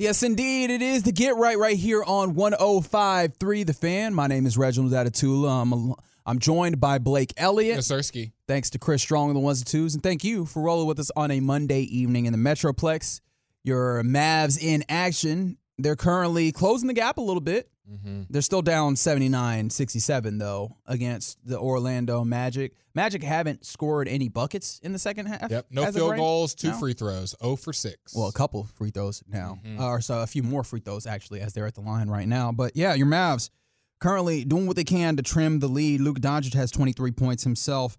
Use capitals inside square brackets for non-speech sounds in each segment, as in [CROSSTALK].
Yes, indeed. It is the Get Right right here on 105.3 The Fan. My name is Reginald Adetula. I'm, I'm joined by Blake Elliott. Sirski. Thanks to Chris Strong on the ones and twos. And thank you for rolling with us on a Monday evening in the Metroplex. Your Mavs in action. They're currently closing the gap a little bit. Mm-hmm. They're still down 79 67, though, against the Orlando Magic. Magic haven't scored any buckets in the second half. Yep. No field right goals, two now. free throws, 0 for 6. Well, a couple free throws now, Mhm. uh, or so a few more free throws actually, as they're at the line right now. But yeah, your Mavs currently doing what they can to trim the lead. Luka Doncic has 23 points himself.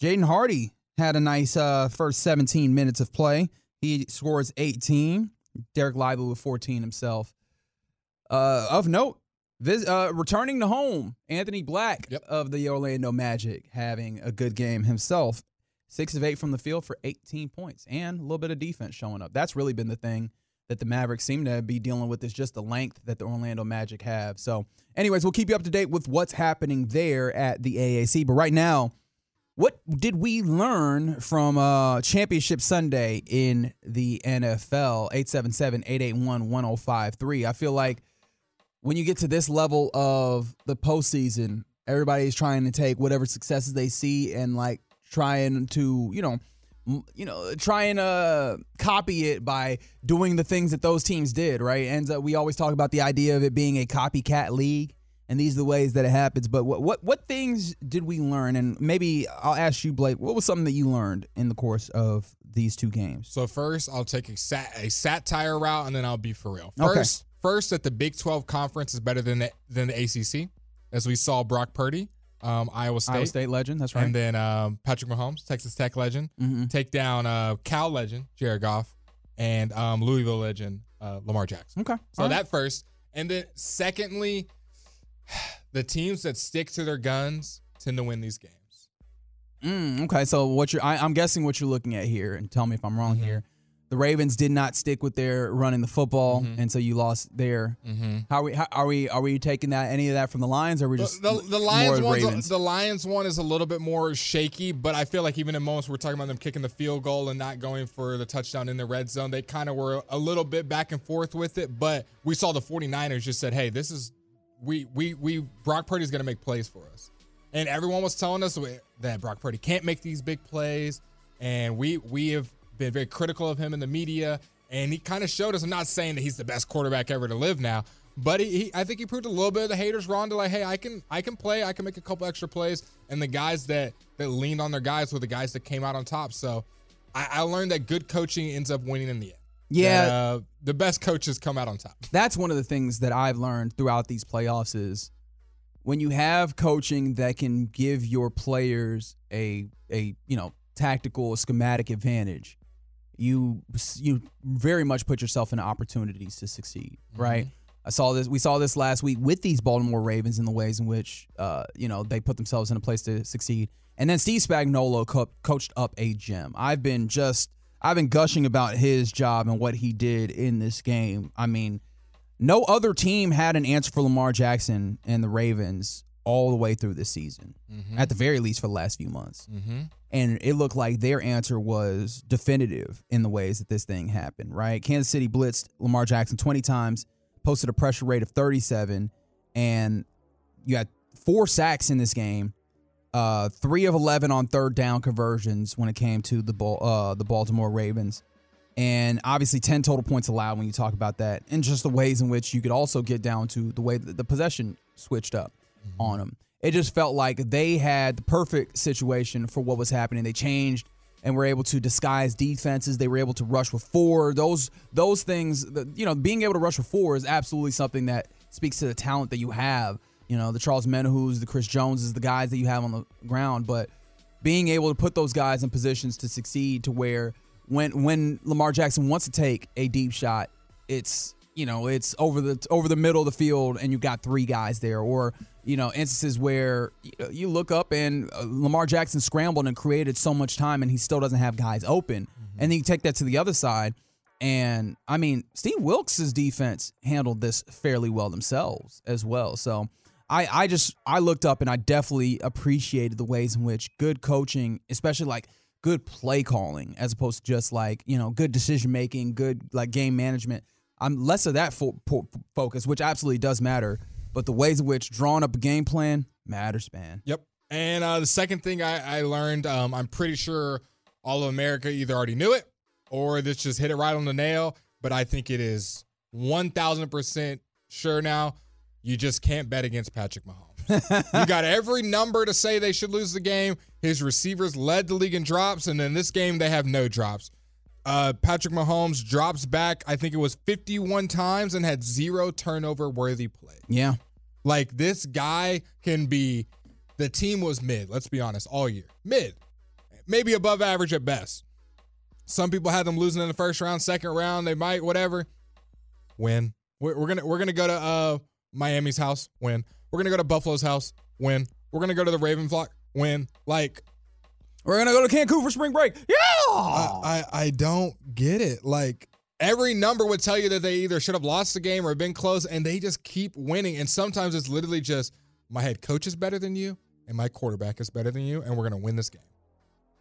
Jaden Hardy had a nice uh, first 17 minutes of play. He scores 18. Dereck Lively with 14 himself. Uh, of note, vis- uh, returning to home, Anthony Black Yep. of the Orlando Magic having a good game himself. Six of eight from the field for 18 points and a little bit of defense showing up. That's really been the thing that the Mavericks seem to be dealing with is just the length that the Orlando Magic have. So, anyways, we'll keep you up to date with what's happening there at the AAC. But right now, what did we learn from uh, Championship Sunday in the NFL? 877 881 1053. I feel like when you get to this level of the postseason, everybody's trying to take whatever successes they see and like trying to, you know, you know, trying to copy it by doing the things that those teams did, right? And uh, we always talk about the idea of it being a copycat league, and these are the ways that it happens. But what what what things did we learn? And maybe I'll ask you, Blake, what was something that you learned in the course of these two games? So first, I'll take a sat a satire route, and then I'll be for real. Okay. First, that the Big 12 conference is better than the than the ACC, as we saw Brock Purdy, um, Iowa State, Iowa State legend, that's right. and then um, Patrick Mahomes, Texas Tech legend, Mhm. take down uh, Cal legend Jared Goff, and um, Louisville legend uh, Lamar Jackson. Okay, So right. that first, and then secondly, [SIGHS] the teams that stick to their guns tend to win these games. Mm, okay, so what you're, I, I'm guessing what you're looking at here, and tell me if I'm wrong Mm-hmm. here. The Ravens did not stick with their running the football, and so you lost there. Mm-hmm. How are we? How, are we? Are we taking that any of that from the Lions, or are we just the, the Lions more one's Ravens? the Lions one is a little bit more shaky, but I feel like even in moments we're talking about them kicking the field goal and not going for the touchdown in the red zone, they kind of were a little bit back and forth with it. But we saw the 49ers just said, "Hey, this is we we we Brock Purdy's going to make plays for us," and everyone was telling us that Brock Purdy can't make these big plays, and we we have been very critical of him in the media, and he kind of showed us. I'm not saying that he's the best quarterback ever to live now, but he, he I think he proved a little bit of the haters wrong to like, hey, I can I can play, I can make a couple extra plays, and the guys that that leaned on their guys were the guys that came out on top. So I, I learned that good coaching ends up winning in the end. Yeah. That, uh, the best coaches come out on top. [LAUGHS] That's one of the things that I've learned throughout these playoffs is when you have coaching that can give your players a a you know tactical schematic advantage, you you very much put yourself in opportunities to succeed, right? I saw this. We saw this last week with these Baltimore Ravens in the ways in which uh, you know they put themselves in a place to succeed. And then Steve Spagnuolo co- coached up a gem. I've been just I've been gushing about his job and what he did in this game. I mean, no other team had an answer for Lamar Jackson and the Ravens all the way through this season, at the very least for the last few months. Mm-hmm. And it looked like their answer was definitive in the ways that this thing happened, right? Kansas City blitzed Lamar Jackson 20 times, posted a pressure rate of 37, and you had four sacks in this game. Uh, three of 11 on third down conversions when it came to the uh, the Baltimore Ravens. And obviously, 10 total points allowed when you talk about that, and just the ways in which you could also get down to the way that the possession switched up on them. It just felt like they had the perfect situation for what was happening. They changed and were able to disguise defenses. They were able to rush with four. Those those things, you know, being able to rush with four is absolutely something that speaks to the talent that you have. You know, the Charles Omenihus, the Chris Joneses, the guys that you have on the ground, but being able to put those guys in positions to succeed to where when when Lamar Jackson wants to take a deep shot, it's you know it's over the over the middle of the field and you got three guys there or you know instances where you look up and uh, Lamar Jackson scrambled and created so much time and he still doesn't have guys open mm-hmm. and then you take that to the other side and I mean Steve Wilks' defense handled this fairly well themselves as well so I I just I looked up and I definitely appreciated the ways in which good coaching especially like good play calling as opposed to just like you know good decision making good like game management I'm less of that fo- po- focus, which absolutely does matter. But the ways in which drawing up a game plan matters, man. Yep. And uh, the second thing I, I learned, um, I'm pretty sure all of America either already knew it or this just hit it right on the nail. But I think it is 1,000% sure now. You just can't bet against Patrick Mahomes. [LAUGHS] you got every number to say they should lose the game. His receivers led the league in drops, and in this game, they have no drops. Uh, Patrick Mahomes drops back, I think it was 51 times and had zero turnover worthy play. Yeah. Like this guy can be, the team was mid, let's be honest, all year. Mid. Maybe above average at best. Some people had them losing in the first round, second round, they might, whatever. Win. We're, we're gonna we're gonna go to uh Miami's house, win. We're gonna go to Buffalo's house, win. We're gonna go to the Raven flock, win. Like we're gonna go to Cancun for spring break. Yeah. I, oh. I, I don't get it. Like every number would tell you that they either should have lost the game or been close, and they just keep winning. And sometimes it's literally just my head coach is better than you, and my quarterback is better than you, and we're gonna win this game.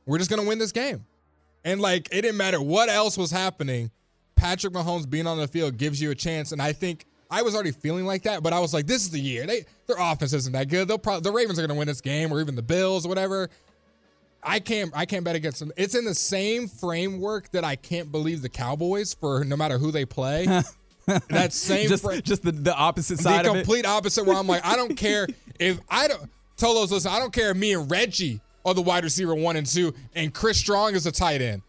We're just gonna win this game. And like it didn't matter what else was happening. Patrick Mahomes being on the field gives you a chance, and I think I was already feeling like that, but I was like, this is the year. They their offense isn't that good. They'll probably the Ravens are gonna win this game, or even the Bills, or whatever. I can't I can't bet against them. It's in the same framework that I can't believe the Cowboys for no matter who they play. [LAUGHS] that same just, just the, the opposite side the complete opposite where I'm like I don't care [LAUGHS] if I don't Tolos listen I don't care if me and Reggie are the wide receiver one and two and Chris Strong is a tight end.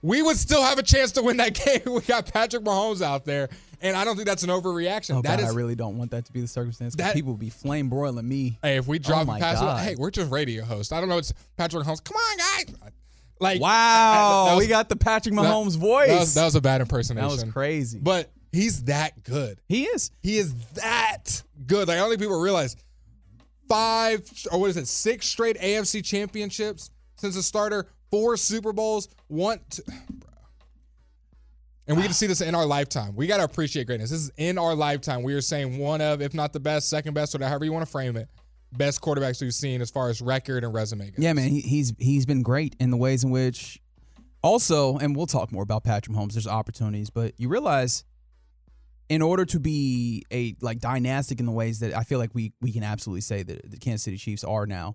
We would still have a chance to win that [LAUGHS] game. We got Patrick Mahomes out there and I don't think that's an overreaction. Oh, that God, is, I really don't want that to be the circumstance. That people will be flame broiling me. Hey, if we oh, drop oh a pass, hey, we're just radio hosts. I don't know. It's Patrick Mahomes. Come on, guys. Like wow, was, [LAUGHS] we got the Patrick Mahomes that, voice. That was, that was, a bad impersonation. That was crazy. But he's that good. He is. He is that good. Like I don't think people realize five or what is it? Six straight AFC championships since a starter. Four Super Bowls. One. Two, and we get to see this in our lifetime. We got to appreciate greatness. This is in our lifetime. We are saying one of, if not the best, second best, or however you want to frame it, best quarterbacks we've seen as far as record and resume goes. Yeah, man, he, he's he's been great in the ways in which, also, and we'll talk more about Patrick Mahomes. There's opportunities, but you realize, in order to be a like dynastic in the ways that I feel like we we can absolutely say that the Kansas City Chiefs are now,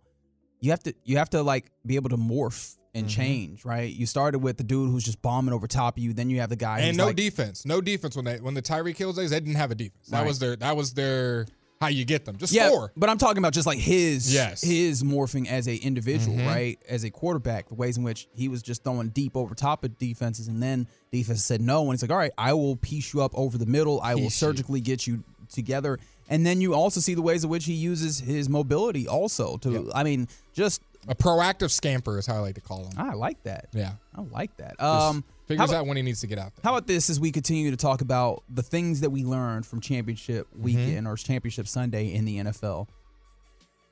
you have to you have to like be able to morph and mm-hmm. change, right? You started with the dude who's just bombing over top of you. Then you have the guy and no like, defense, no defense when they when the Tyreek Hill's days they didn't have a defense. That right. was their that was their how you get them. Just yeah, score. But I'm talking about just like his yes. his morphing as a individual, mm-hmm. right? As a quarterback, the ways in which he was just throwing deep over top of defenses, and then defense said no, and it's like, all right, I will piece you up over the middle. I will surgically you. get you together. And then you also see the ways in which he uses his mobility also to yep. I mean, just a proactive scamper is how I like to call him. I like that. Yeah. I like that. Um, figures about, out when he needs to get out there. How about this as we continue to talk about the things that we learned from championship mm-hmm. weekend mm-hmm. or championship Sunday in the NFL?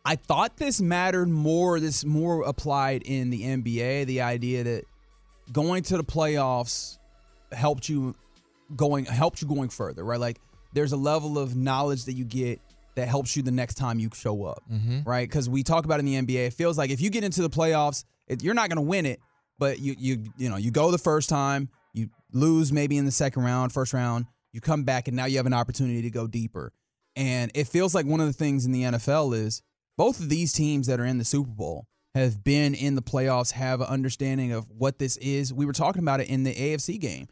I thought this mattered more, this more applied in the NBA, the idea that going to the playoffs helped you going helped you going further, right? Like there's a level of knowledge that you get that helps you the next time you show up, mm-hmm. right? Because we talk about in the NBA, it feels like if you get into the playoffs, it, you're not going to win it, but you you you know you go the first time, you lose maybe in the second round, first round, you come back, and now you have an opportunity to go deeper. And it feels like one of the things in the NFL is both of these teams that are in the Super Bowl have been in the playoffs, have an understanding of what this is. We were talking about it in the AFC game,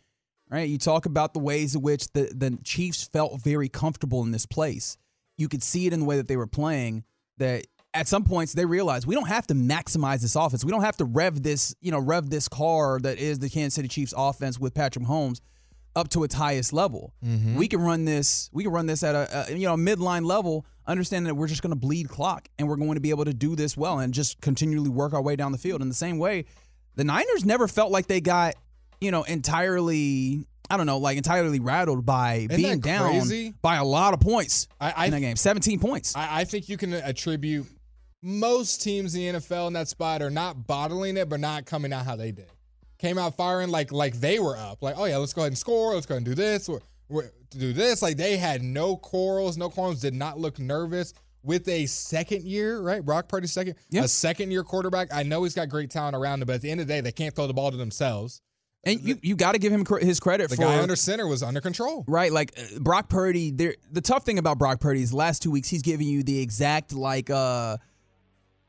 right? You talk about the ways in which the, the Chiefs felt very comfortable in this place. You could see it in the way that they were playing that at some points they realized we don't have to maximize this offense. We don't have to rev this, you know, rev this car that is the Kansas City Chiefs offense with Patrick Mahomes up to its highest level. Mm-hmm. We can run this. We can run this at a, a you know midline level, understanding that we're just going to bleed clock and we're going to be able to do this well and just continually work our way down the field. In the same way, the Niners never felt like they got you know entirely. I don't know, like entirely rattled by Isn't being down crazy? by a lot of points I, I in that game. 17 points. I, I think you can attribute most teams in the NFL in that spot are not bottling it, but not coming out how they did. Came out firing like like they were up. Like, oh yeah, let's go ahead and score. Let's go ahead and do this. We're, we're, do this. Like they had no quarrels, no qualms. Did not look nervous with a second year, right? Brock Purdy second, Yeah. a second year quarterback. I know he's got great talent around him, but at the end of the day, they can't throw the ball to themselves. And you you got to give him his credit The for guy under center was under control. Right, like uh, Brock Purdy. There, the tough thing about Brock Purdy is last two weeks he's giving you the exact like uh,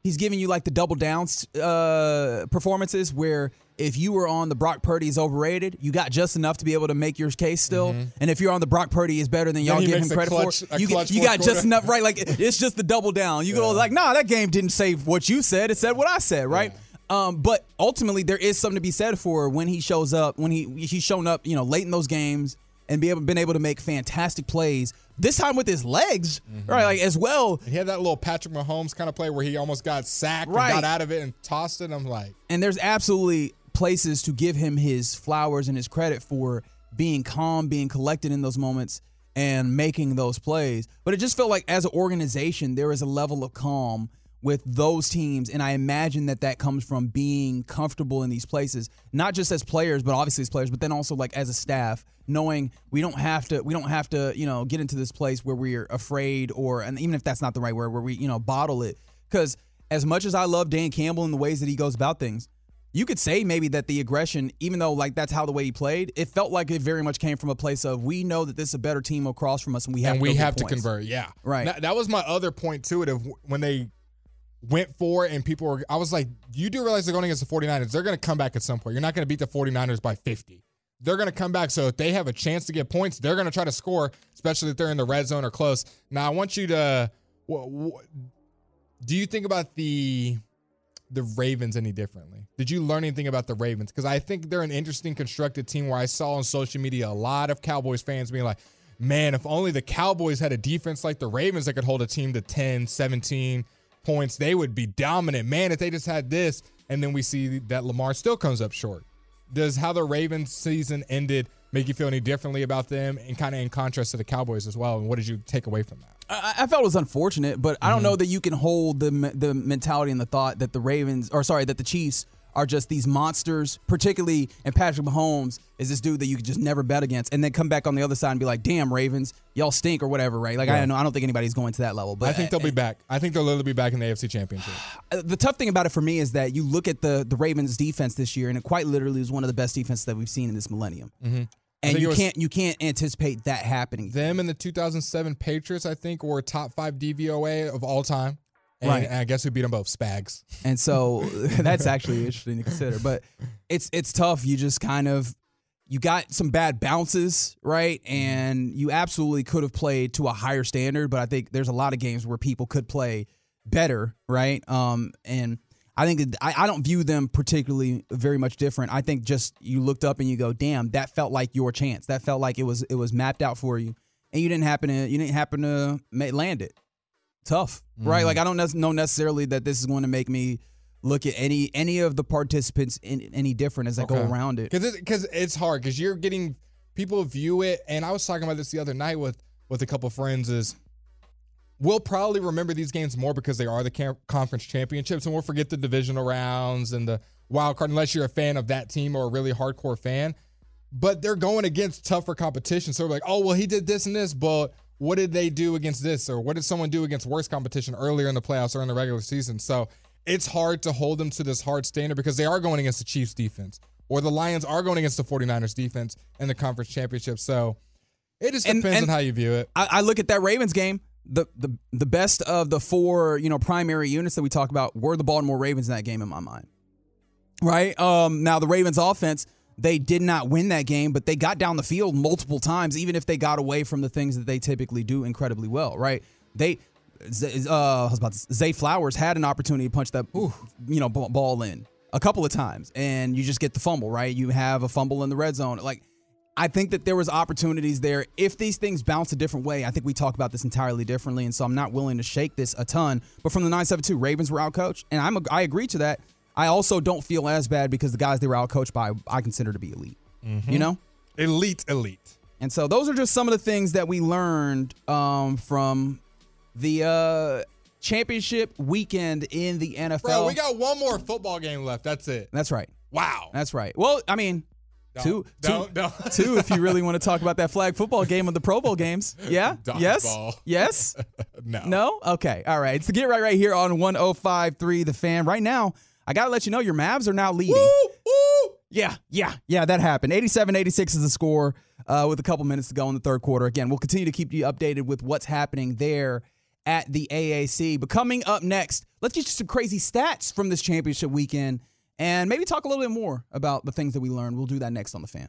he's giving you like the double downs uh performances where if you were on the Brock Purdy is overrated, you got just enough to be able to make your case still. And if you're on the Brock Purdy is better than y'all Mm-hmm. give him credit clutch- for, you get, you got just enough. Right, like it's just the double down. You go like, nah, that game didn't say what you said. It said what I said. Right. Um, but ultimately, there is something to be said for when he shows up, when he he's shown up, you know, late in those games and be able been able to make fantastic plays. This time with his legs, Mm-hmm. right? Like as well. He had that little Patrick Mahomes kind of play where he almost got sacked Right. and got out of it and tossed it. I'm like, And there's absolutely places to give him his flowers and his credit for being calm, being collected in those moments, and making those plays. But it just felt like as an organization, there is a level of calm with those teams, and I imagine that that comes from being comfortable in these places, not just as players, but obviously as players, but then also like as a staff, knowing we don't have to, we don't have to, you know, get into this place where we're afraid, or and even if that's not the right word, where we, you know, bottle it, because as much as I love Dan Campbell and the ways that he goes about things, you could say maybe that the aggression, even though like that's how the way he played, it felt like it very much came from a place of we know that this is a better team across from us, and we have and to we have to points. convert. Yeah, Right. That, that was my other point to it of when they went for and people were. I was like, you do realize they're going against the 49ers. They're going to come back at some point. You're not going to beat the 49ers by 50. They're going to come back. So if they have a chance to get points, they're going to try to score, especially if they're in the red zone or close. Now I want you to. do you think about the the Ravens any differently? Did you learn anything about the Ravens? Because I think they're an interesting constructed team where I saw on social media a lot of Cowboys fans being like, man, if only the Cowboys had a defense like the Ravens that could hold a team to 10, 17 points, they would be dominant. Man, if they just had this, and then we see that Lamar still comes up short. Does how the Ravens season ended make you feel any differently about them and kind of in contrast to the Cowboys as well? And what did you take away from that? I, I felt it was unfortunate, but I Mm-hmm. don't know that you can hold the the mentality and the thought that the Ravens, or sorry, that the Chiefs are just these monsters. Particularly, and Patrick Mahomes is this dude that you could just never bet against, and then come back on the other side and be like, "Damn, Ravens, y'all stink" or whatever, right? Like I don't know, I don't think anybody's going to that level. But I think they'll be back. I think they'll literally be back in the AFC Championship. [SIGHS] the tough thing about it for me is that you look at the the Ravens defense this year, and it quite literally is one of the best defenses that we've seen in this millennium. Mm-hmm. And you can't you can't anticipate that happening. Them and the 2007 Patriots, I think, were top five DVOA of all time. And, Right. and I guess we beat them both? Spags. And so [LAUGHS] [LAUGHS] that's actually interesting to consider. But it's it's tough. You just kind of you got some bad bounces, right? And you absolutely could have played to a higher standard, but I think there's a lot of games where people could play better, right? Um, and I think that- I, I don't view them particularly very much different. I think just you looked up and you go, "Damn, that felt like your chance. That felt like it was it was mapped out for you, and you didn't happen to you didn't happen to land it." Tough, right? Like mm-hmm. I don't know necessarily that this is going to make me look at any any of the participants in, any different as I go around it. Because because it's hard because you're getting people view it, and I was talking about this the other night with with a couple friends. Is we'll probably remember these games more because they are the cam- conference championships, and we'll forget the divisional rounds and the wild card unless you're a fan of that team or a really hardcore fan. But they're going against tougher competition, so we're like, oh well, he did this and this, but what did they do against this, or what did someone do against worse competition earlier in the playoffs or in the regular season? So it's hard to hold them to this hard standard because they are going against the Chiefs defense or the Lions are going against the 49ers defense in the conference championship. So it just And- depends and- on how you view it. I, I look at that Ravens game. the the the best of the four you know primary units that we talk about were the Baltimore Ravens in that game in my mind. Right. Um. Now the Ravens offense they did not win that game, but they got down the field multiple times, even if they got away from the things that they typically do incredibly well. Right. They. Uh, I was about to, Zay Flowers had an opportunity to punch that, you know, ball in a couple of times, and you just get the fumble. Right, you have a fumble in the red zone. Like I think that there was opportunities there. If these things bounce a different way, I think we talk about this entirely differently, and so I'm not willing to shake this a ton. But from the 972, Ravens were outcoached, and I'm a, I agree to that. I also don't feel as bad because the guys they were outcoached by I consider to be elite. Mm-hmm. You know, elite, elite. And so those are just some of the things that we learned um, from the uh, championship weekend in the NFL. Bro, we got one more football game left. That's it. That's right. Wow. That's right. Well, I mean, Don't, two, don't, two, don't. [LAUGHS] two, if you really want to talk about that flag football game of the Pro Bowl games. [LAUGHS] Yeah? yes? Dodgeball. Yes? [LAUGHS] no. No? Okay. All right. So get right right here on 105.3 The Fan. Right now, I got to let you know your Mavs are now leading. Woo, woo. Yeah, yeah, yeah, that happened. 87 86 is the score uh, with a couple minutes to go in the third quarter. Again, we'll continue to keep you updated with what's happening there at the AAC. But coming up next, let's get you some crazy stats from this championship weekend and maybe talk a little bit more about the things that we learned. We'll do that next on the fan.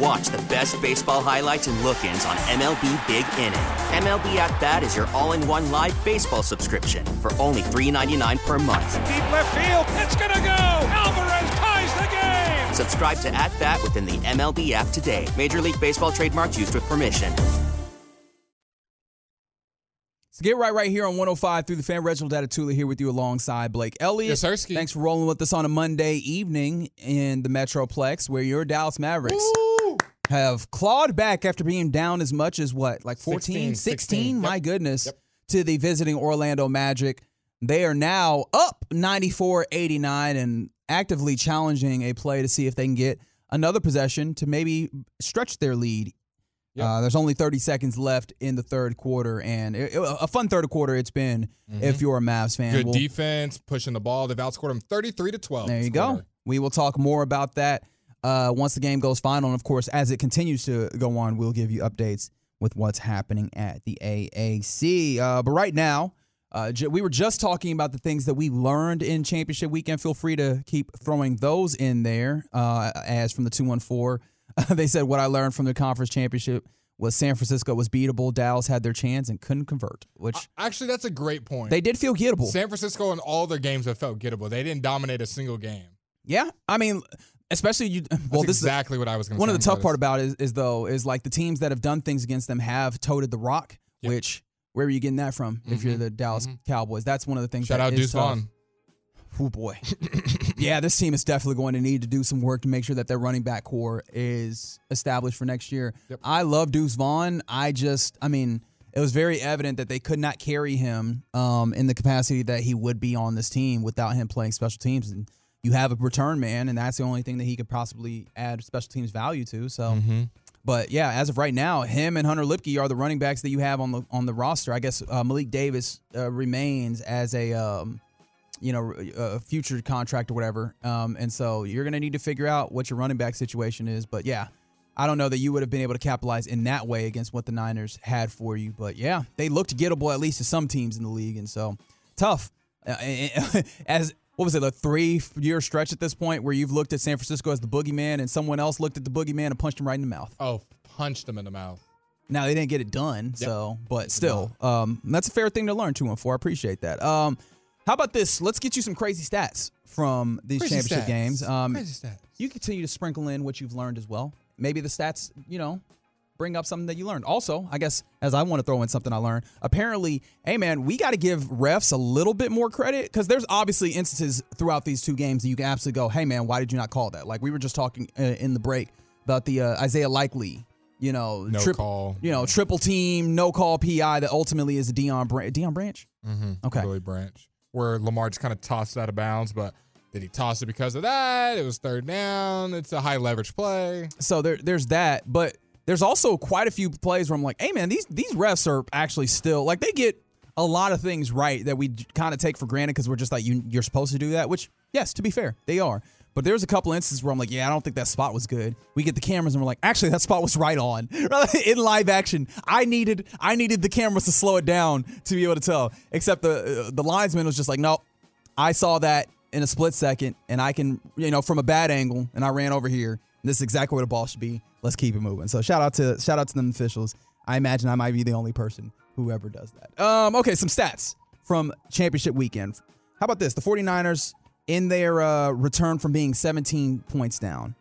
And watch the best baseball highlights and look-ins on MLB Big Inning. MLB At Bat is your all-in-one live baseball subscription for only $3.99 per month. Deep left field, it's gonna go. Alvarez ties the game. Subscribe to At Bat within the MLB app today. Major League Baseball trademarks used with permission. So get right right here on 105 through the fan. Reginald Adetula here with you alongside Blake Elliott. Yes, Thanks for rolling with us on a Monday evening in the Metroplex where your Dallas Mavericks Woo. Have clawed back after being down as much as what, like 14, 16, 16? 16. My goodness, Yep. to the visiting Orlando Magic. They are now up 94 89 and actively challenging a play to see if they can get another possession to maybe stretch their lead. Yep. Uh, there's only 30 seconds left in the third quarter, and it- it- a fun third quarter it's been if you're a Mavs fan. Mm-hmm. Good We'll- defense, pushing the ball. They've outscored them 33 to 12. there you go. We will talk more about that uh, once the game goes final. And of course, as it continues to go on, we'll give you updates with what's happening at the AAC. Uh, but right now, uh, ju- we were just talking about the things that we learned in championship weekend. Feel free to keep throwing those in there. Uh, as from the 214, [LAUGHS] they said, What I learned from the conference championship was San Francisco was beatable. Dallas had their chance and couldn't convert, which Actually, that's a great point. they did feel gettable. San Francisco in all their games have felt gettable. They didn't dominate a single game. yeah. I mean, especially you. That's Well, this is exactly what I was going to say. one of the tough part about it is, is though is like the teams that have done things against them have toted the rock, Yep. which where are you getting that from if you're Mhm, the Dallas mhm. Cowboys? That's one of the things. Shout that out is Deuce. Vaughn. Oh boy, [LAUGHS] yeah, this team is definitely going to need to do some work to make sure that their running back core is established for next year. Yep. I love Deuce Vaughn. I just, I mean, it was very evident that they could not carry him um, in the capacity that he would be on this team without him playing special teams. And you have a return man, and that's the only thing that he could possibly add special teams value to. So. Mm-hmm. But yeah, as of right now, him and Hunter Luepke are the running backs that you have on the on the roster. I guess uh, Malik Davis uh, remains as a um, you know a future contract or whatever. Um, and so you're gonna need to figure out what your running back situation is. But yeah, I don't know that you would have been able to capitalize in that way against what the Niners had for you. But yeah, they looked gettable at least to some teams in the league, and so tough. Uh, [LAUGHS] as what was it, a three year stretch at this point where you've looked at San Francisco as the boogeyman and someone else looked at the boogeyman and punched him right in the mouth. Oh, punched him in the mouth. Now they didn't get it done, so but still, um, that's a fair thing to learn. Two and four, I appreciate that. Um, how about this? Let's get you some crazy stats from these Crazy championship stats. games. Um, Crazy stats. you continue to sprinkle in what you've learned as well. Maybe the stats, you know, bring up something that you learned. Also, I guess as I want to throw in something I learned, apparently, hey man, we got to give refs a little bit more credit because there's obviously instances throughout these two games that you can absolutely go, hey man, why did you not call that? Like we were just talking uh, in the break about the uh, Isaiah Likely, you know, No trip- call. you know, triple team, no call PI that ultimately is a Dion Bran- Dion Branch. Mm-hmm. Okay. Billy Branch, where Lamar just kind of tossed out of bounds, but did he toss it because of that? It was third down. It's a high leverage play. So there, there's that, but there's also quite a few plays where I'm like, hey man, these these refs are actually still like they get a lot of things right that we kind of take for granted because we're just like you, you're supposed to do that. Which yes, to be fair, they are. But there's a couple instances where I'm like, yeah, I don't think that spot was good. We get the cameras and we're like, actually, that spot was right on [LAUGHS] in live action. I needed I needed the cameras to slow it down to be able to tell. Except the uh, the linesman was just like, no, I saw that in a split second, and I can, you know, from a bad angle, and I ran over here. This is exactly where the ball should be. Let's keep it moving. So shout out to shout out to them officials. I imagine I might be the only person who ever does that. Um, okay, some stats from championship weekend. How about this? The 49ers, in their uh, return from being 17 points down,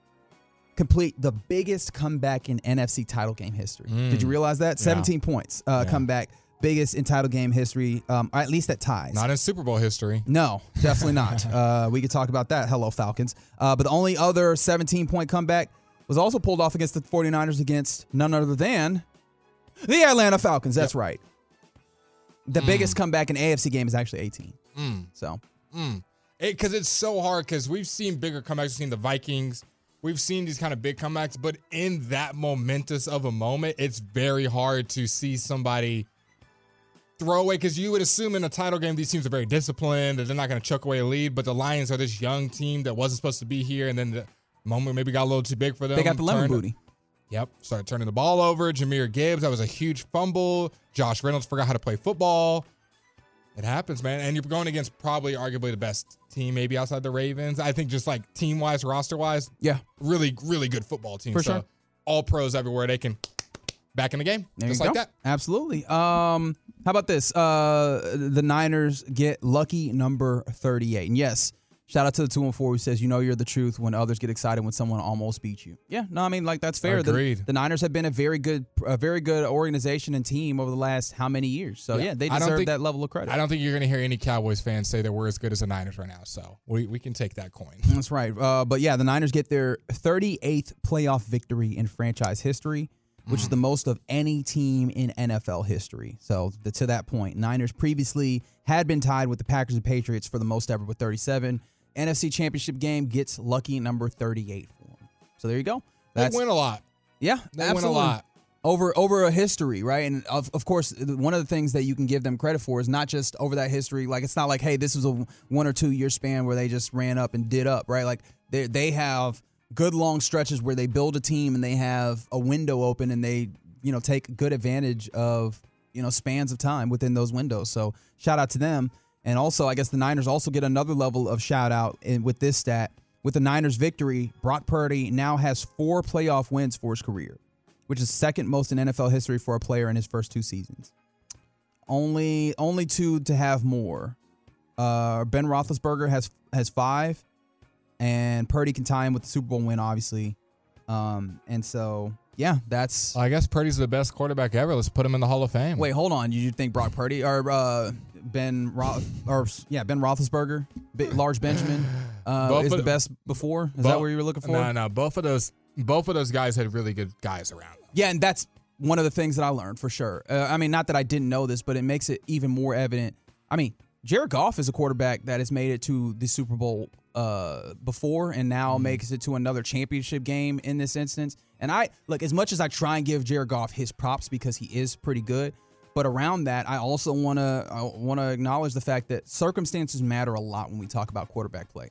complete the biggest comeback in NFC title game history. Did you realize that? 17 points uh, Yeah. comeback, biggest in title game history, um, or at least at ties. Not in Super Bowl history. No, definitely not. [LAUGHS] uh, we could talk about that. Hello, Falcons. Uh, but the only other 17 point comeback was also pulled off against the 49ers against none other than the Atlanta Falcons. That's right. The biggest comeback in AFC game is actually 18. So, Because it's so hard because we've seen bigger comebacks. We've seen the Vikings. We've seen these kind of big comebacks, but in that momentous of a moment, it's very hard to see somebody throw away because you would assume in a title game these teams are very disciplined that they're not going to chuck away a lead. But the Lions are this young team that wasn't supposed to be here, and then the moment maybe got a little too big for them. they got the lemon turned- booty. Yep. Started turning the ball over. Jahmyr Gibbs, that was a huge fumble. Josh Reynolds forgot how to play football. It happens, man. And you're going against probably arguably the best team, maybe outside the Ravens. I think just like team wise, roster wise, Yeah. really, really good football team. For so sure. all pros everywhere. They can back in the game. There just like go. that. Absolutely. Um, how about this? Uh, the Niners get lucky number 38. And yes, shout out to the 2 and 4 who says, you know, you're the truth when others get excited when someone almost beats you. Yeah, no, I mean, like, that's fair. The- Agreed. The, Niners have been a very good, a very good organization and team over the last how many years? So, yeah, they deserve think- that level of credit. I don't think you're going to hear any Cowboys fans say that we're as good as the Niners right now. So we, we can take that coin. That's right. Uh, but yeah, the Niners get their 38th playoff victory in franchise history, which is mm-hmm. the most of any team in NFL history. So the, to that point, Niners previously had been tied with the Packers and Patriots for the most ever with 37. NFC Championship game gets lucky number 38 for them. So there you go. They That's win a lot. yeah, They win a lot. over over a history, right? And of, of course, one of the things that you can give them credit for is not just over that history. Like it's not like, hey, this was a one or two year span where they just ran up and did up, right? Like they they have good long stretches where they build a team and they have a window open and they you know take good advantage of you know spans of time within those windows. So shout out to them. And also, I guess the Niners also get another level of shout out in, with this stat. With the Niners' victory, Brock Purdy now has four playoff wins for his career which is second most in NFL history for a player in his first two seasons. Only only two to have more. Uh, ben Roethlisberger has has five, and Purdy can tie him with the Super Bowl win, obviously. Um, and so yeah, that's. I guess Purdy's the best quarterback ever. Let's put him in the Hall of Fame. Wait, hold on. You think Brock Purdy or uh, Ben Roth or yeah Ben Roethlisberger, large Benjamin, uh, Both is the best before? Is Bo- that what you were looking for? No, no. Both of those, both of those guys had really good guys around. them. Yeah, and that's one of the things that I learned for sure. Uh, I mean, not that I didn't know this, but it makes it even more evident. I mean, Jared Goff is a quarterback that has made it to the Super Bowl uh, before and now makes it to another championship game in this instance. And I look as much as I try and give Jared Goff his props because he is pretty good, but around that, I also want to I want to acknowledge the fact that circumstances matter a lot when we talk about quarterback play.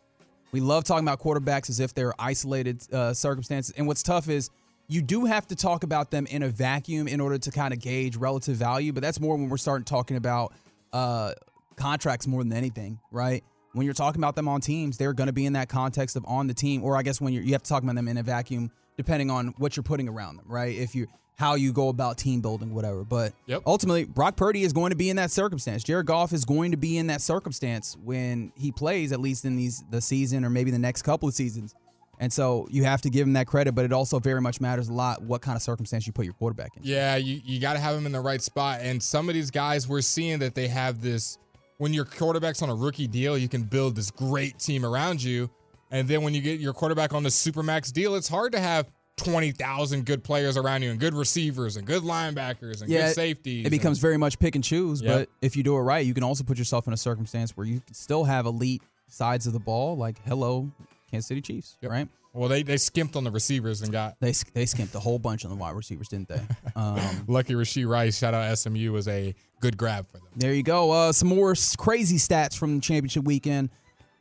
We love talking about quarterbacks as if they're isolated uh, circumstances. And what's tough is you do have to talk about them in a vacuum in order to kind of gauge relative value. But that's more when we're starting talking about uh, contracts more than anything, right? When you're talking about them on teams, they're going to be in that context of on the team, or I guess when you're, you have to talk about them in a vacuum, depending on what you're putting around them, right? If you how you go about team building, whatever. But Yep. ultimately, Brock Purdy is going to be in that circumstance. Jared Goff is going to be in that circumstance when he plays, at least in these the season or maybe the next couple of seasons. And so you have to give him that credit, but it also very much matters a lot what kind of circumstance you put your quarterback in. Yeah, you, you got to have him in the right spot. And some of these guys, we're seeing that they have this. When your quarterback's on a rookie deal, you can build this great team around you. And then when you get your quarterback on the supermax deal, it's hard to have 20,000 good players around you and good receivers and good linebackers and Yeah, good safeties. It becomes very much pick and choose, Yep. but if you do it right, you can also put yourself in a circumstance where you still have elite sides of the ball, like hello, Kansas City Chiefs, right? Well, they, they skimped on the receivers and got They they skimped a whole bunch on the wide receivers, didn't they? Um, [LAUGHS] lucky Rashee Rice. Shout out SMU was a good grab for them. There you go. Uh, some more crazy stats from the championship weekend.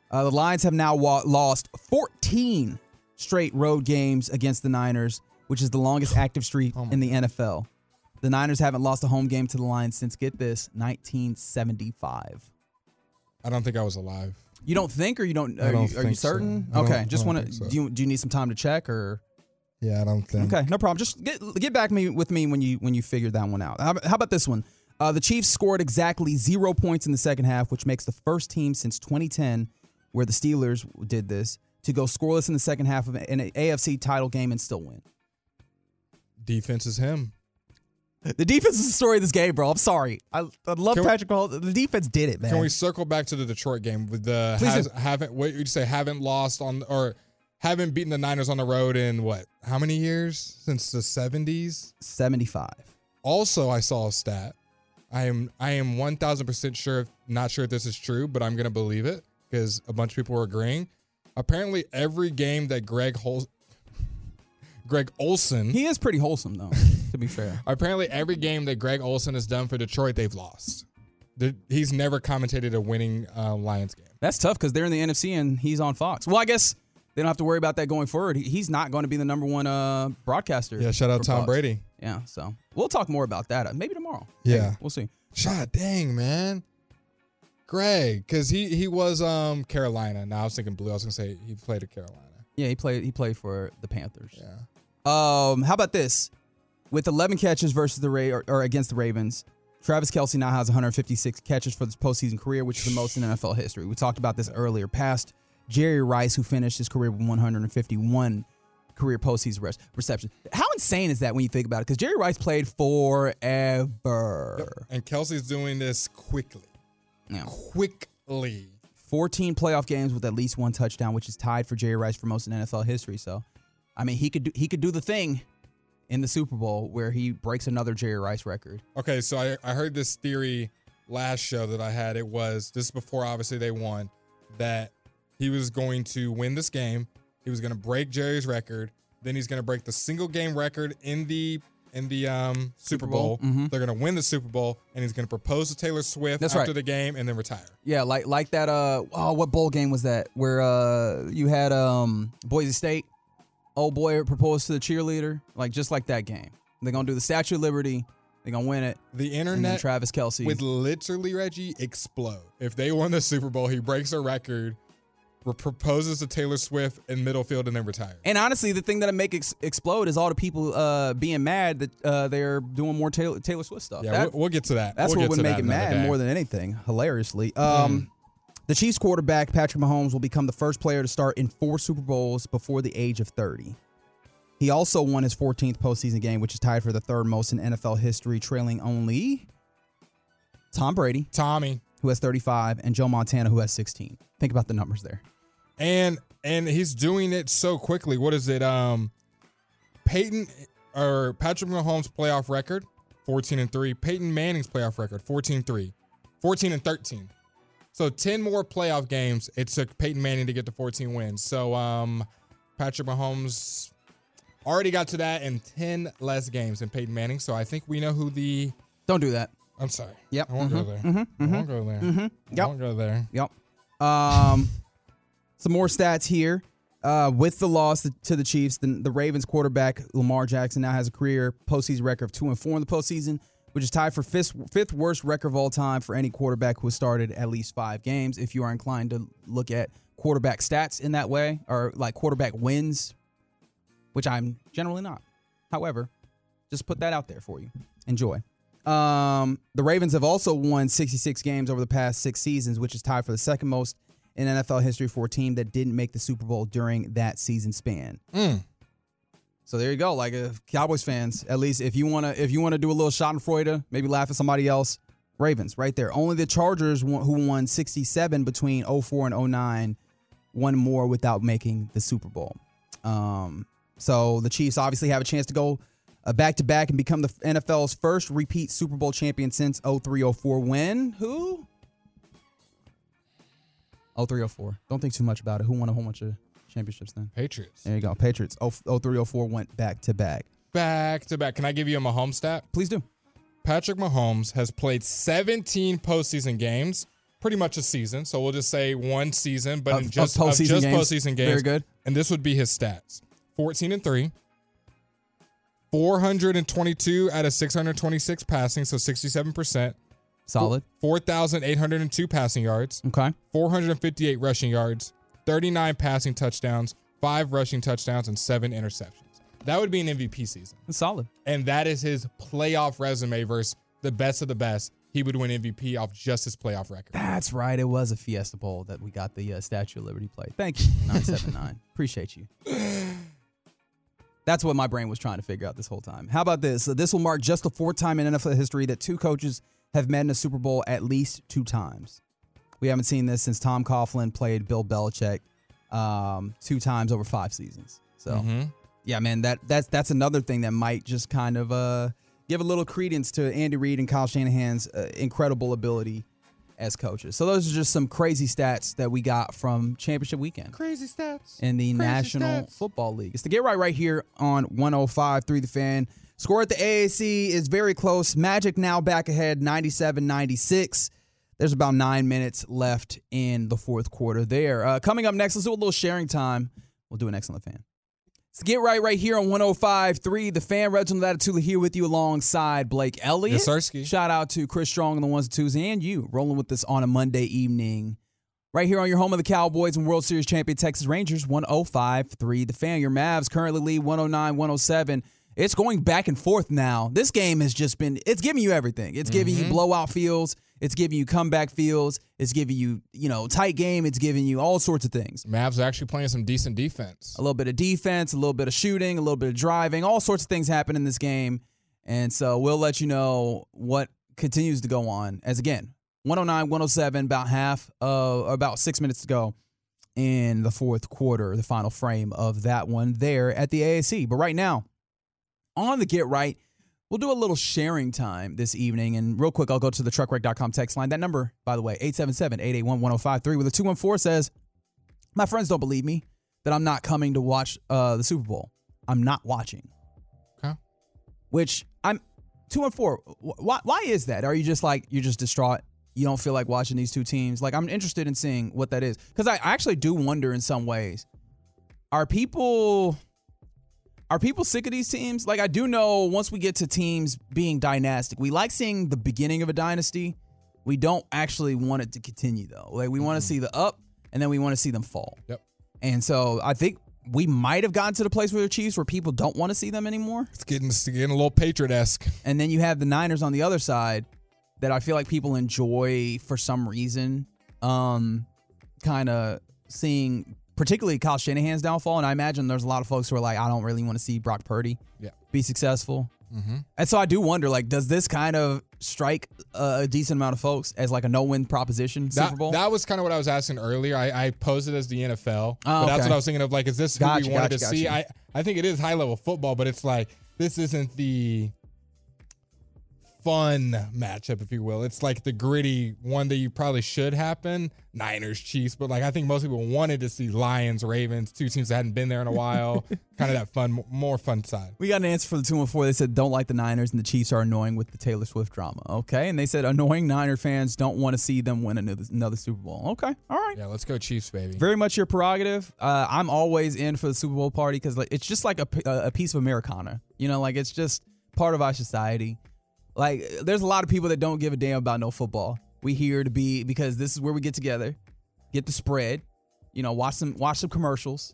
Uh, the Lions have now wa- lost 14 straight road games against the Niners, which is the longest [SIGHS] active streak in the NFL. The Niners haven't lost a home game to the Lions since, get this, 1975. I don't think I was alive. You don't think, or you don't? Are, don't you, are you so. certain? Don't- Okay, just want to. so. Do you do you need some time to check, or Yeah, I don't think. Okay, no problem. Just get get back me with me when you when you figure that one out. How, about- how about this one? Uh, the Chiefs scored exactly zero points in the second half, which makes the first team since 2010, where the Steelers did this, to go scoreless in the second half of an AFC title game and still win. Defense is him. The defense is the story of this game, bro. I'm sorry. I, I love Can Patrick Mahomes. The defense did it, man. Can we circle back to the Detroit game with the Please has, haven't what you say haven't lost on or haven't beaten the Niners on the road in what how many years since the 70s? 75. Also, I saw a stat. I am I am 1000% sure not sure if this is true, but I'm going to believe it because a bunch of people were agreeing. Apparently every game that Greg Hol- Greg Olsen He is pretty wholesome, though, [LAUGHS] to be fair. Apparently, every game that Greg Olsen has done for Detroit, they've lost. He's never commentated a winning uh, Lions game. That's tough because they're in the NFC and he's on Fox. Well, I guess they don't have to worry about that going forward. He- He's not going to be the number one uh, broadcaster. Yeah, shout out Tom Fox. Brady. Yeah, so we'll talk more about that uh, maybe tomorrow. Yeah. Maybe. we'll see. Shot, dang man, Greg, because he he was um Carolina. Now I was thinking blue. I was gonna say he played at Carolina. Yeah, he played. He played for the Panthers. Yeah. Um, how about this? With 11 catches versus the Ra- or, or against the Ravens, Travis Kelce now has 156 catches for this postseason career, which is the most in NFL history. We talked about this earlier. Past Jerry Rice, who finished his career with 151 career postseason receptions. How insane is that when you think about it? Because Jerry Rice played forever. And Kelce's doing this quickly. Yeah. Quickly. 14 playoff games with at least one touchdown, which is tied for Jerry Rice for most in NFL history. So, I mean, he could do, he could do the thing in the Super Bowl where he breaks another Jerry Rice record. Okay, so I, I heard this theory last show that I had. It was this before obviously they won that he was going to win this game. He was going to break Jerry's record. Then he's going to break the single game record in the in the um, Super, Bowl. Bowl. Mhm. They're going to win the Super Bowl, and he's going to propose to Taylor Swift That's after right. the game, and then retire. Yeah, like like that. Uh, oh, what bowl game was that? Where uh, you had um Boise State, old boy proposed to the cheerleader, like just like that game. They're gonna do the Statue of Liberty. They're gonna win it. The internet Travis Kelce. would literally Reggie explode if they won the Super Bowl. He breaks a record, re- proposes to Taylor Swift in middle field, and then retires. and honestly, the thing that I make ex- explode is all the people uh being mad that uh they're doing more Taylor, Taylor Swift stuff. Yeah, That- we'll, we'll get to that. That's We'll what would make that it mad day. Mm. more than anything. Hilariously, um, the Chiefs quarterback Patrick Mahomes will become the first player to start in four Super Bowls before the age of 30. He also won his 14th postseason game, which is tied for the third most in NFL history, trailing only Tom Brady, Tommy, who has 35, and Joe Montana, who has 16. Think about the numbers there. and and he's doing it so quickly. What is it? Um, Peyton or Patrick Mahomes' playoff record, fourteen and three. Peyton Manning's playoff record, 14 and 3. 14 and thirteen. So ten more playoff games it took Peyton Manning to get to fourteen wins. So um, Patrick Mahomes already got to that in ten less games than Peyton Manning. So I think we know who the. Don't do that. I'm sorry. Yep. I won't go Mhm, there. mhm, I won't go there. mhm. I Yep. won't go there. Yep. Um, [LAUGHS] some more stats here. Uh, with the loss to the Chiefs, the, the Ravens quarterback Lamar Jackson now has a career postseason record of two and four in the postseason, which is tied for fifth, fifth worst record of all time for any quarterback who has started at least five games. If you are inclined to look at quarterback stats in that way, or like quarterback wins, which I'm generally not. However, just put that out there for you. Enjoy. Um, the Ravens have also won 66 games over the past six seasons, which is tied for the second most in NFL history for a team that didn't make the Super Bowl during that season span. Mm. So there you go. Like Cowboys fans, at least if you wanna if you wanna do a little Schadenfreude, maybe laugh at somebody else. Ravens, right there. Only the Chargers, who won 67 between 04 and 09, won more without making the Super Bowl. Um, so the Chiefs obviously have a chance to go back to back and become the NFL's first repeat Super Bowl champion since 03 04. When? Who? 03 04. Don't think too much about it. Who won a whole bunch of championships then? Patriots. There you go. Patriots. 03 04 went back to back. Back to back. Can I give you a Mahomes stat? Please do. Patrick Mahomes has played 17 postseason games, pretty much a season. So we'll just say one season, but Of- in just, of postseason of just games. postseason games. Very good. And this would be his stats 14 and 3, 422 out of 626 passing, so 67%. Solid. 4,802 passing yards, Okay. 458 rushing yards, 39 passing touchdowns, five rushing touchdowns, and seven interceptions. That would be an MVP season. That's solid. And that is his playoff resume versus the best of the best. He would win MVP off just his playoff record. That's right. It was a Fiesta Bowl that we got the uh, Statue of Liberty play. Thank you, [LAUGHS] 979. Appreciate you. That's what my brain was trying to figure out this whole time. How about this? This will mark just the fourth time in NFL history that two coaches have met in a Super Bowl at least two times. We haven't seen this since Tom Coughlin played Bill Belichick um, two times over five seasons. So, Mhm. yeah, man, that that's that's another thing that might just kind of uh, give a little credence to Andy Reid and Kyle Shanahan's uh, incredible ability as coaches. So those are just some crazy stats that we got from championship weekend Crazy stats. in the Crazy National stats. Football League. It's the Get Right right here on 105.3 The Fan. Score at the AAC is very close. Magic now back ahead 97-96. There's about nine minutes left in the fourth quarter there. Uh, coming up next, let's do a little sharing time. We'll do an The Fan. The Get Right right here on 105.3 The Fan. Reginald Adetula here with you alongside Blake Elliott. Yes, Shout out to Chris Strong on the ones and twos and you rolling with us on a Monday evening. Right here on your home of the Cowboys and World Series champion Texas Rangers, 105.3 The Fan. Your Mavs currently lead 109 107. It's going back and forth now. This game has just been, it's giving you everything. It's giving you blowout feels. It's giving you comeback feels. It's giving you, you know, tight game. It's giving you all sorts of things. Mavs are actually playing some decent defense. A little bit of defense, a little bit of shooting, a little bit of driving, all sorts of things happen in this game. And so we'll let you know what continues to go on. As again, 109, 107, about half, uh, about six minutes to go in the fourth quarter, the final frame of that one there at the AAC. But right now, on the Get Right, we'll do a little sharing time this evening. And real quick, I'll go to the truckwreck.com text line. That number, by the way, 877 881 1053, where the 214 says, My friends don't believe me that I'm not coming to watch uh, the Super Bowl. I'm not watching. Okay. Which I'm 214. Wh- Why, why is that? Are you just like, you're just distraught? You don't feel like watching these two teams? Like, I'm interested in seeing what that is. Because I actually do wonder in some ways are people are people sick of these teams? Like I do know once we get to teams being dynastic, we like seeing the beginning of a dynasty. We don't actually want it to continue though. Like we want to see the up and then we want to see them fall. Yep. And so I think we might have gotten to the place with the Chiefs where people don't want to see them anymore. It's getting, it's getting a little Patriot esque. And then you have the Niners on the other side that I feel like people enjoy for some reason. Um, kind of seeing particularly Kyle Shanahan's downfall. And I imagine there's a lot of folks who are like, I don't really want to see Brock Purdy Yeah. be successful. Mm-hmm. And so I do wonder, like, does this kind of strike a, decent amount of folks as like a no-win proposition Super That, Bowl? that was kind of what I was asking earlier. I, I posed it as the NFL, Oh, but that's what I was thinking of. Like, is this who Gotcha, we wanted gotcha, to see? I, I think it is high level football, but it's like this isn't the fun matchup, if you will. It's like the gritty one that you probably should happen. Niners, Chiefs, but like I think most people wanted to see Lions, Ravens, two teams that hadn't been there in a while. [LAUGHS] kind of that fun, more fun side. We got an answer for the two and four. They said don't like the Niners and the Chiefs are annoying with the Taylor Swift drama. Okay, and they said annoying Niner fans don't want to see them win another, another Super Bowl. Okay, all right. Yeah, let's go Chiefs, baby. Very much your prerogative. Uh, I'm always in for the Super Bowl party because like it's just like a piece of Americana. You know, like it's just part of our society. Like there's a lot of people that don't give a damn about no football. We here to be because this is where we get together, get the spread. You know, watch some watch some commercials.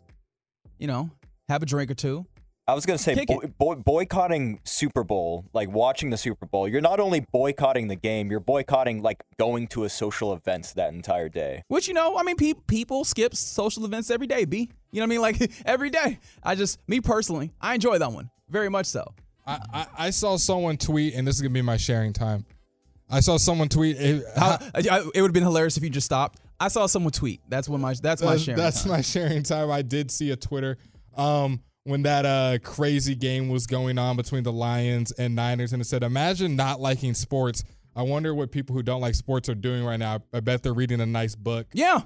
You know, have a drink or two, I was gonna say boy, boy, boycotting Super Bowl, like watching the Super Bowl. You're not only boycotting the game, you're boycotting like going to a social event that entire day. Which you know, I mean, pe- people skip social events every day. B, you know what I mean? Like [LAUGHS] every day. I just, me personally, I enjoy that one very much so. I, I, I saw someone tweet, and this is gonna be my sharing time. I saw someone tweet. eh, How, I- it would have been hilarious if you just stopped. I saw someone tweet. That's when my that's my sharing. that's time. my sharing time. I did see a Twitter um, when that uh, crazy game was going on between the Lions and Niners, and it said, "Imagine not liking sports. I wonder what people who don't like sports are doing right now. I bet they're reading a nice book, Yeah.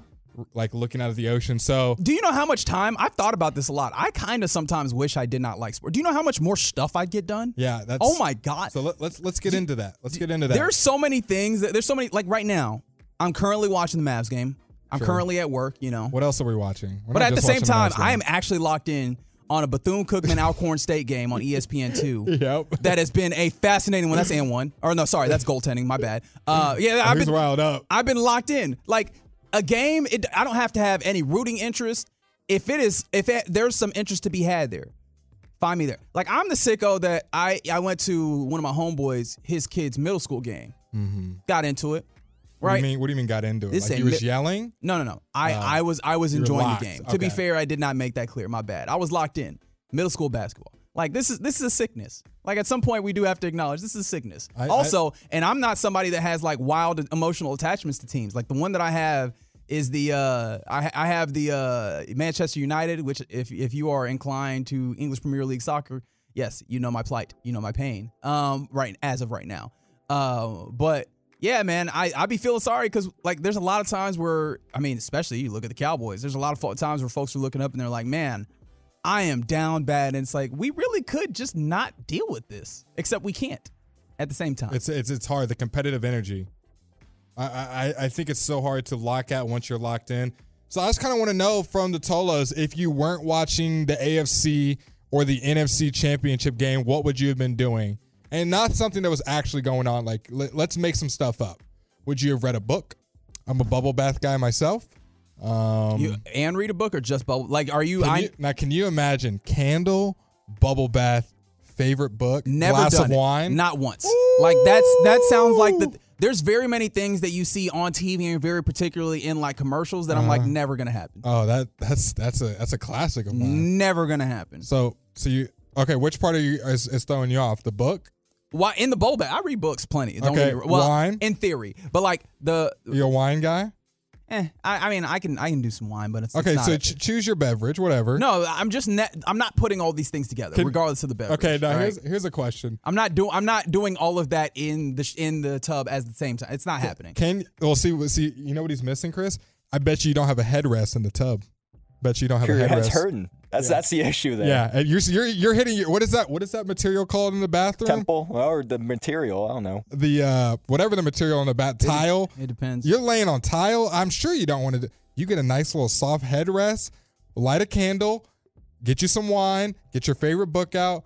Like looking out at the ocean." So Do you know how much time I've thought about this a lot? I kind of sometimes wish I did not like sport. Do you know how much more stuff I'd get done? yeah, that's. Oh my god. So let, let's let's get into that. Let's get into that. There's so many things. That, there's so many. Like right now, I'm currently watching the Mavs game. I'm Sure. currently at work. You know. what else are we watching? We're But at the same time, Mavs I am actually locked in on a Bethune Cookman Alcorn State game on ESPN two. [LAUGHS] Yep. That has been a fascinating one. That's and one. Or no, sorry, that's goaltending. My bad. Uh, yeah, I've He's been riled up. I've been locked in. Like a game, it, I don't have to have any rooting interest. If it is, if it, there's some interest to be had there, find me there. Like I'm the sicko that I I went to one of my homeboys, his kid's middle school game. Got into it. What do Right. you mean? What do you mean? Got into it? This Like he was mi- yelling. No, no, no. I, Uh, I was I was enjoying the game. To be fair, I did not make that clear. My bad. I was locked in. Middle school basketball. Like this is this is a sickness. Like at some point we do have to acknowledge this is a sickness. I- I- also, and I'm not somebody that has like wild emotional attachments to teams. Like the one that I have is the uh I, I have the uh Manchester United, which if if you are inclined to English Premier League soccer, yes, you know my plight, you know my pain. Um, right as of right now. Uh, but yeah, man, I I be feeling sorry because like there's a lot of times where I mean, especially you look at the Cowboys. There's a lot of times where folks are looking up and they're like, man. I am down bad, and it's like we really could just not deal with this, except we can't at the same time. It's it's it's hard. The competitive energy. I I, I think it's so hard to lock out once you're locked in. So I just kind of want to know from the Tolos if you weren't watching the AFC or the NFC Championship game, what would you have been doing? And not something that was actually going on. Like let, let's make some stuff up. Would you have read a book? I'm a bubble bath guy myself. Um, you and read a book or just bubble? Like, are you? I you- now, can you imagine candle, bubble bath, favorite book, never glass done of it. wine? Not once. Like that's that sounds like the. There's very many things that you see on TV and very particularly in like commercials that I'm like Uh-huh. never gonna happen. Oh, that that's that's a that's a classic of mine. Never gonna happen. So so you okay? Which part of you is, is throwing you off? The book? Why in the bowl bag? I read books plenty. Don't Okay, me. Well, wine? in theory, but like the. You a wine guy? Eh, I, I mean, I can I can do some wine, but it's Okay, it's so ch- choose your beverage, whatever. No, I'm just ne- I'm not putting all these things together, Can- regardless of the beverage. Okay, now all here's right? here's a question. I'm not doing I'm not doing all of that in the sh- in the tub at the same time. It's not happening. Can well see see you know what he's missing, Chris? I bet you, you don't have a headrest in the tub. Bet you don't have Your a head's hurting. That's that's the issue there. Yeah, and you're you're you're hitting your what is that? What is that material called in the bathroom? Temple or the material. I don't know. The uh whatever the material on the bat tile. It depends. You're laying on tile. I'm sure you don't want to. You get a nice little soft headrest, light a candle, get you some wine, get your favorite book out.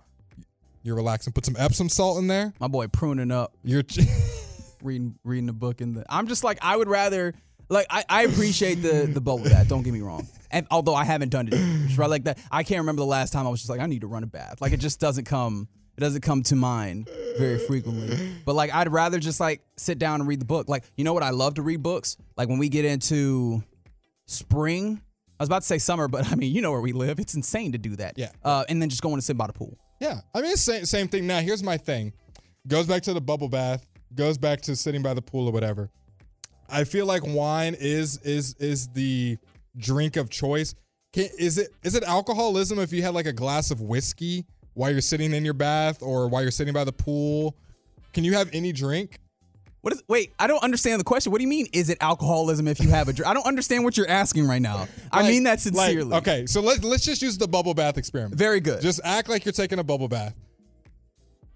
You're relaxing. Put some Epsom salt in there. My boy pruning up, You're [LAUGHS] reading reading the book in the. I'm just like I would rather like I, I appreciate the the bubble bath. Don't get me wrong. And although I haven't done it, in right? Like that, I can't remember the last time I was just like I need to run a bath. Like it just doesn't come. It doesn't come to mind very frequently. But like I'd rather just like sit down and read the book. Like you know what I love to read books. Like when we get into spring. I was about to say summer, but [LAUGHS] I mean, you know where we live. It's insane to do that. Yeah. Uh, and then just going to sit by the pool. Yeah, I mean, same same thing. Now, here's my thing. Goes back to the bubble bath. Goes back to sitting by the pool or whatever. I feel like wine is is is the drink of choice. Can, is it is it alcoholism if you had like a glass of whiskey while you're sitting in your bath or while you're sitting by the pool? Can you have any drink? What is? Wait, I don't understand the question. What do you mean? Is it alcoholism if you have a drink? I don't understand what you're asking right now. I mean that like, sincerely. okay, so let's let's just use the bubble bath experiment. Very good. Just act like you're taking a bubble bath.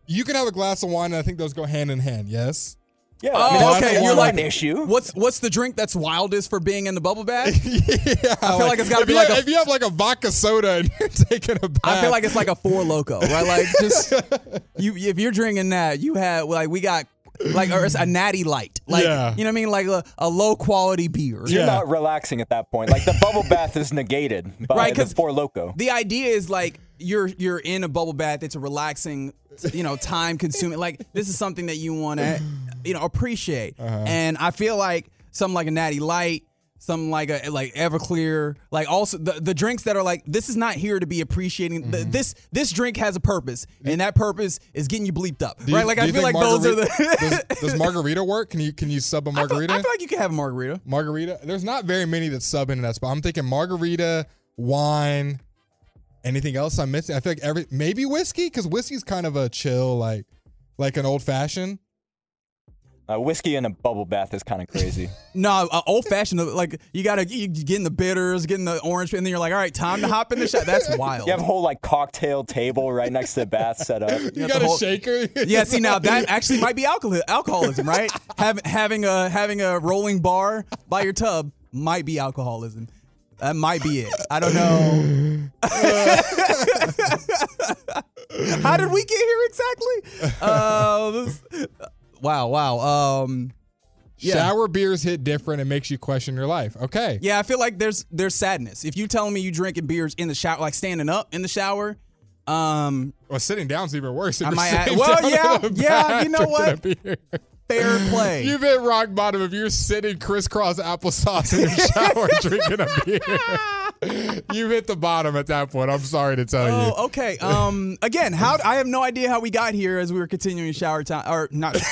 You can have a glass of wine, and I think those go hand in hand. Yes. Yeah. Oh, I mean, that's, okay, you're like- an issue. What's what's the drink that's wildest for being in the bubble bath? [LAUGHS] yeah, I feel like it's gotta if be you like have, a- if you have like a vodka soda and [LAUGHS] you're taking a bath. I feel like it's like a four loco, right? Like just [LAUGHS] you if you're drinking that, you have like we got like or it's a natty light, like Yeah. you know what I mean, like a, a low quality beer. You're Yeah. not relaxing at that point. Like the bubble bath is negated by Right, the 'cause four loco. The idea is like you're you're in a bubble bath. It's a relaxing, you know, time consuming. Like this is something that you want to, you know, appreciate. Uh-huh. And I feel like something like a Natty Light, something like a like Everclear, like also the, the drinks that are like this is not here to be appreciating. The, this this drink has a purpose, and that purpose is getting you bleeped up, you- right? Like I feel like those are the. does, [LAUGHS] does margarita work? Can you can you sub a margarita? I feel like you can have a margarita. margarita. There's not very many that sub into that spot. I'm thinking margarita, wine, anything else I'm missing. I feel like every maybe whiskey because whiskey's kind of a chill like like an old fashioned. Uh, whiskey in a bubble bath is kind of crazy. [LAUGHS] No, uh, old fashioned. Like you gotta you getting the bitters, getting the orange, and then you're like, all right, time to [LAUGHS] hop in the shot. That's wild. you have a whole like cocktail table right next to the bath set up. [LAUGHS] You got got a whole- shaker. yeah, see now that actually might be alcohol alcoholism, right? having having a having a rolling bar by your tub might be alcoholism. That might be it. I don't know. [LAUGHS] How did we get here exactly? Uh, this- wow, wow. Um, yeah. Shower beers hit different. It makes you question your life. Okay. Yeah, I feel like there's there's sadness. If you telling me you drinking beers in the shower, like standing up in the shower, um, Well, sitting down's even worse. I might add- well, yeah, yeah, you know what? Fair [LAUGHS] play. You've hit rock bottom if you're sitting crisscross applesauce in the [LAUGHS] shower drinking a beer. You've hit the bottom at that point. I'm sorry to tell you. Oh, okay. Um, again, how I have no idea how we got here as we were continuing shower time or not [LAUGHS]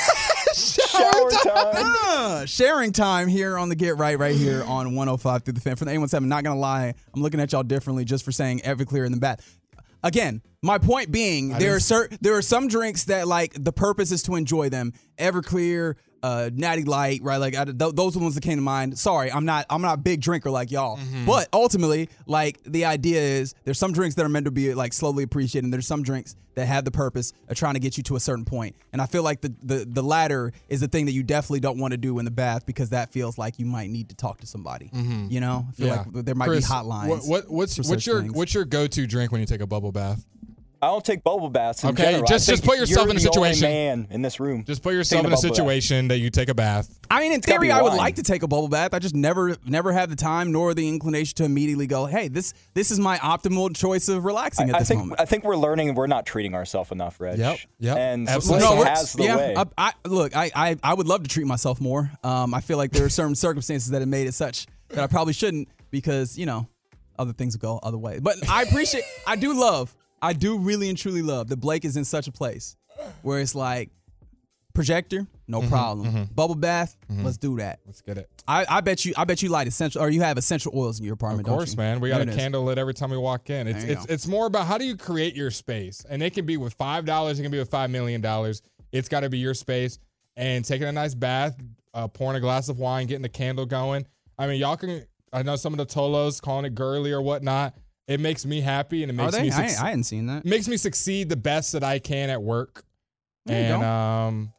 Shower time. Ah, sharing time here on the Get Right right here on 105 through the fan. For the 817, not gonna lie, I'm looking at y'all differently just for saying Everclear in the bath. Again, my point being, there are certain there are some drinks that like the purpose is to enjoy them. Everclear, uh, Natty Light, right? Like I, th- those are the ones that came to mind. Sorry, I'm not I'm not a big drinker like y'all, but ultimately, like the idea is there's some drinks that are meant to be like slowly appreciated, and there's some drinks that have the purpose of trying to get you to a certain point. And I feel like the the the latter is the thing that you definitely don't want to do in the bath because that feels like you might need to talk to somebody. You know, I feel like there might Chris, be hotlines. What, what what's what's your things. what's your go to drink when you take a bubble bath? I don't take bubble baths. In Okay, general. Just- just put yourself in a the only situation- man in this room. Just put yourself in a bubble bath. situation that you take a bath. I mean, in gotta theory, I would like to take a bubble bath. I just never, never have the time nor the inclination to immediately go, "Hey, this, this is my optimal choice of relaxing at I think moment." I think we're learning we're not treating ourselves enough, Reg. Yep, yep, And absolutely. Melissa No, has the yeah, way. I, I, look, I, I, I would love to treat myself more. Um, I feel like there are [LAUGHS] certain circumstances that have made it such that I probably shouldn't because you know other things go other way. But I appreciate, I do love, I do really and truly love that Blake is in such a place where it's like projector, no Mm-hmm, problem. Bubble bath, let's do that. Let's get it. I, I bet you, I bet you light essential, or you have essential oils in your apartment. course, don't you? Of course, man. We got There a candle lit every time we walk in. It's it's go. it's more about how do you create your space, and it can be with five dollars. It can be with five million dollars. It's got to be your space. And taking a nice bath, uh, pouring a glass of wine, getting the candle going. I mean, y'all can. I know some of the tolos calling it girly or whatnot. It makes me happy, and it Are makes me I, suc- I hadn't seen that. makes me succeed the best that I can at work. You and um,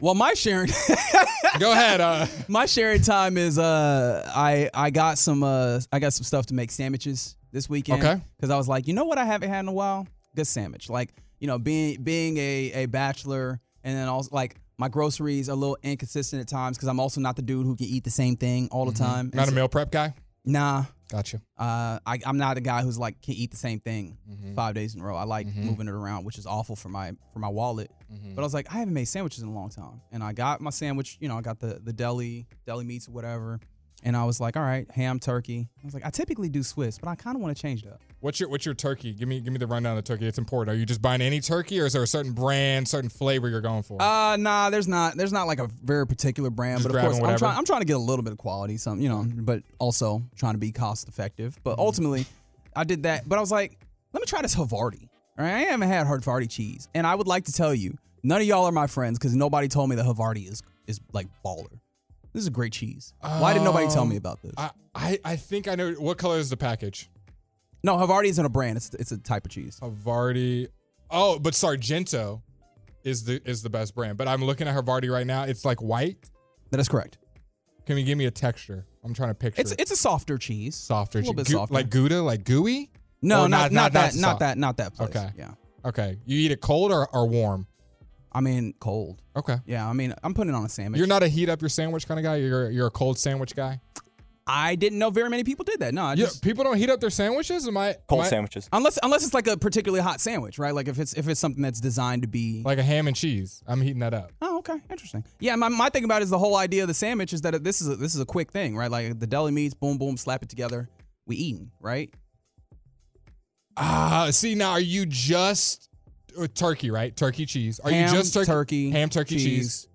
Well, my sharing, [LAUGHS] go ahead. Uh, my sharing time is uh, I I got some uh, I got some stuff to make sandwiches this weekend. Okay. Because I was like, you know what, I haven't had in a while, good sandwich. Like you know, being being a a bachelor, and then also like my groceries are a little inconsistent at times because I'm also not the dude who can eat the same thing all the time. not a so- meal prep guy. Nah. Gotcha. Uh, I, I'm not a guy who's like can eat the same thing Mm-hmm. five days in a row. I like moving it around, which is awful for my for my wallet. Mm-hmm. But I was like, I haven't made sandwiches in a long time, and I got my sandwich. You know, I got the the deli deli meats or whatever, and I was like, all right, ham, turkey. I was like, I typically do Swiss, but I kind of want to change it up. What's your what's your turkey? Give me give me the rundown of the turkey. It's important. Are you just buying any turkey, or is there a certain brand, certain flavor you're going for? Uh, nah, there's not there's not like a very particular brand, Just but of course I'm whatever? trying I'm trying to get a little bit of quality, some you know, but also trying to be cost effective. But ultimately, I did that. But I was like, let me try this Havarti. All right, I haven't had hard Havarti cheese, and I would like to tell you, none of y'all are my friends because nobody told me that Havarti is is like baller. This is a great cheese. Why did nobody tell me about this? I, I I think I know what color is the package. No, Havarti isn't a brand. It's it's a type of cheese. Havarti. Oh, but Sargento is the is the best brand. But I'm looking at Havarti right now. It's like white. That is correct. Can you give me a texture? I'm trying to picture. It's it's a softer cheese. softer, a little bit gou- softer. like Gouda, like gooey. No, Or not not, that not that not that place. Okay. Yeah. Okay, you eat it cold or, or warm? I mean cold. Okay. Yeah, I mean I'm putting it on a sandwich. You're not a heat up your sandwich kind of guy. You're you're a cold sandwich guy. I didn't know very many people did that. No, I Yeah, just people don't heat up their sandwiches. Am I Cold am I- sandwiches. unless unless it's like a particularly hot sandwich, right? Like if it's if it's something that's designed to be like a ham and cheese? I'm heating that up. Oh, okay, interesting. Yeah, my, my thing about it is the whole idea of the sandwich is that this is a, this is a quick thing, right? Like the deli meats, boom, boom, slap it together, we eating, right? Ah, see now, are you just uh, turkey, right? Turkey cheese. Are Ham, you just turkey? turkey, ham, turkey, cheese. cheese.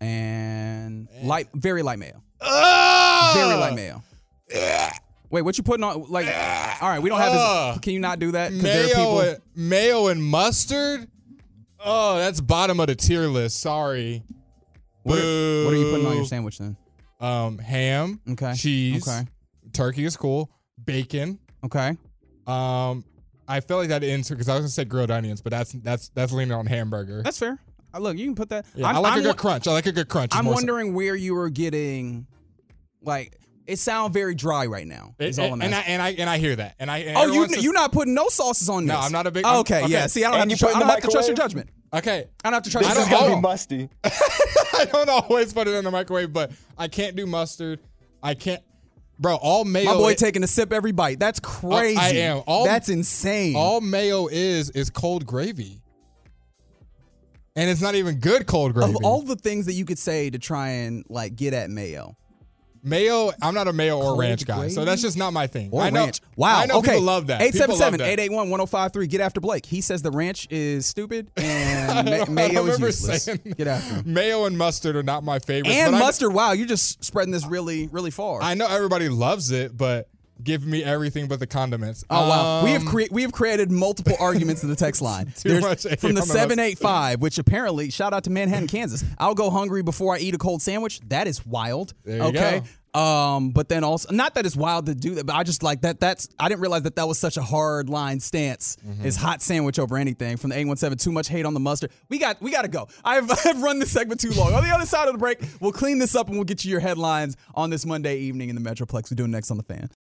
and light, very light mayo, Ah! Very light mayo. Wait, what you putting on? Like, all right, we don't have this. Can you not do that? 'Cause there are Mayo, people- and, mayo and mustard. Oh, that's bottom of the tier list. Sorry. What are, what are you putting on your sandwich then? Um, ham, Okay. cheese, Okay. turkey is cool, bacon. Okay. Um, I feel like that ends because I was gonna say grilled onions, but that's that's that's leaning on hamburger. That's fair. Uh, Look, you can put that. yeah, I'm- like I'm a good crunch. I like a good crunch. I'm more so- wondering where you were getting, like, it sounds very dry right now. Is all I'm and, I and I and I hear that. And I and Oh, you says, you're not putting no sauces on this. No, I'm not a big- Oh, okay, okay. yeah. See, I don't And have to. Tr- I don't have to trust your judgment. okay. I don't have to trust. I This your is gonna be musty. [LAUGHS] I don't always put it in the microwave, but I can't do mustard. I can't, bro. All mayo. My boy it- taking a sip every bite. That's crazy. I am. All- That's insane. all mayo is is cold gravy, and it's not even good cold gravy. of all the things that you could say to try and like get at mayo. Mayo, I'm not a mayo or ranch guy, so that's just not my thing. Or I know, ranch. Wow. I know okay. people love that. People 877 that. 881 1053. Get after Blake. He says the ranch is stupid [LAUGHS] and ma- mayo is useless. [LAUGHS] Get after him. Mayo and mustard are not my favorites. And but I- mustard. Wow, you're just spreading this really, really far. I know everybody loves it, but give me everything but the condiments. Oh wow, we have Um, cre- we have created multiple arguments in the text [LAUGHS] line. Too much from the the seven eight five, which apparently shout out to Manhattan, Kansas. I'll go hungry before I eat a cold sandwich. That is wild. There you okay. go. Um, but then also not that it's wild to do that, but I just like that. That's I didn't realize that that was such a hard line stance. Mm-hmm. Is hot sandwich over anything from the eight one seven. Too much hate on the mustard. We got we got to go. [LAUGHS] I've I've run this segment too long. On the other side of the break, we'll clean this up and we'll get you your headlines on this Monday evening in the Metroplex. We're doing next on the fan.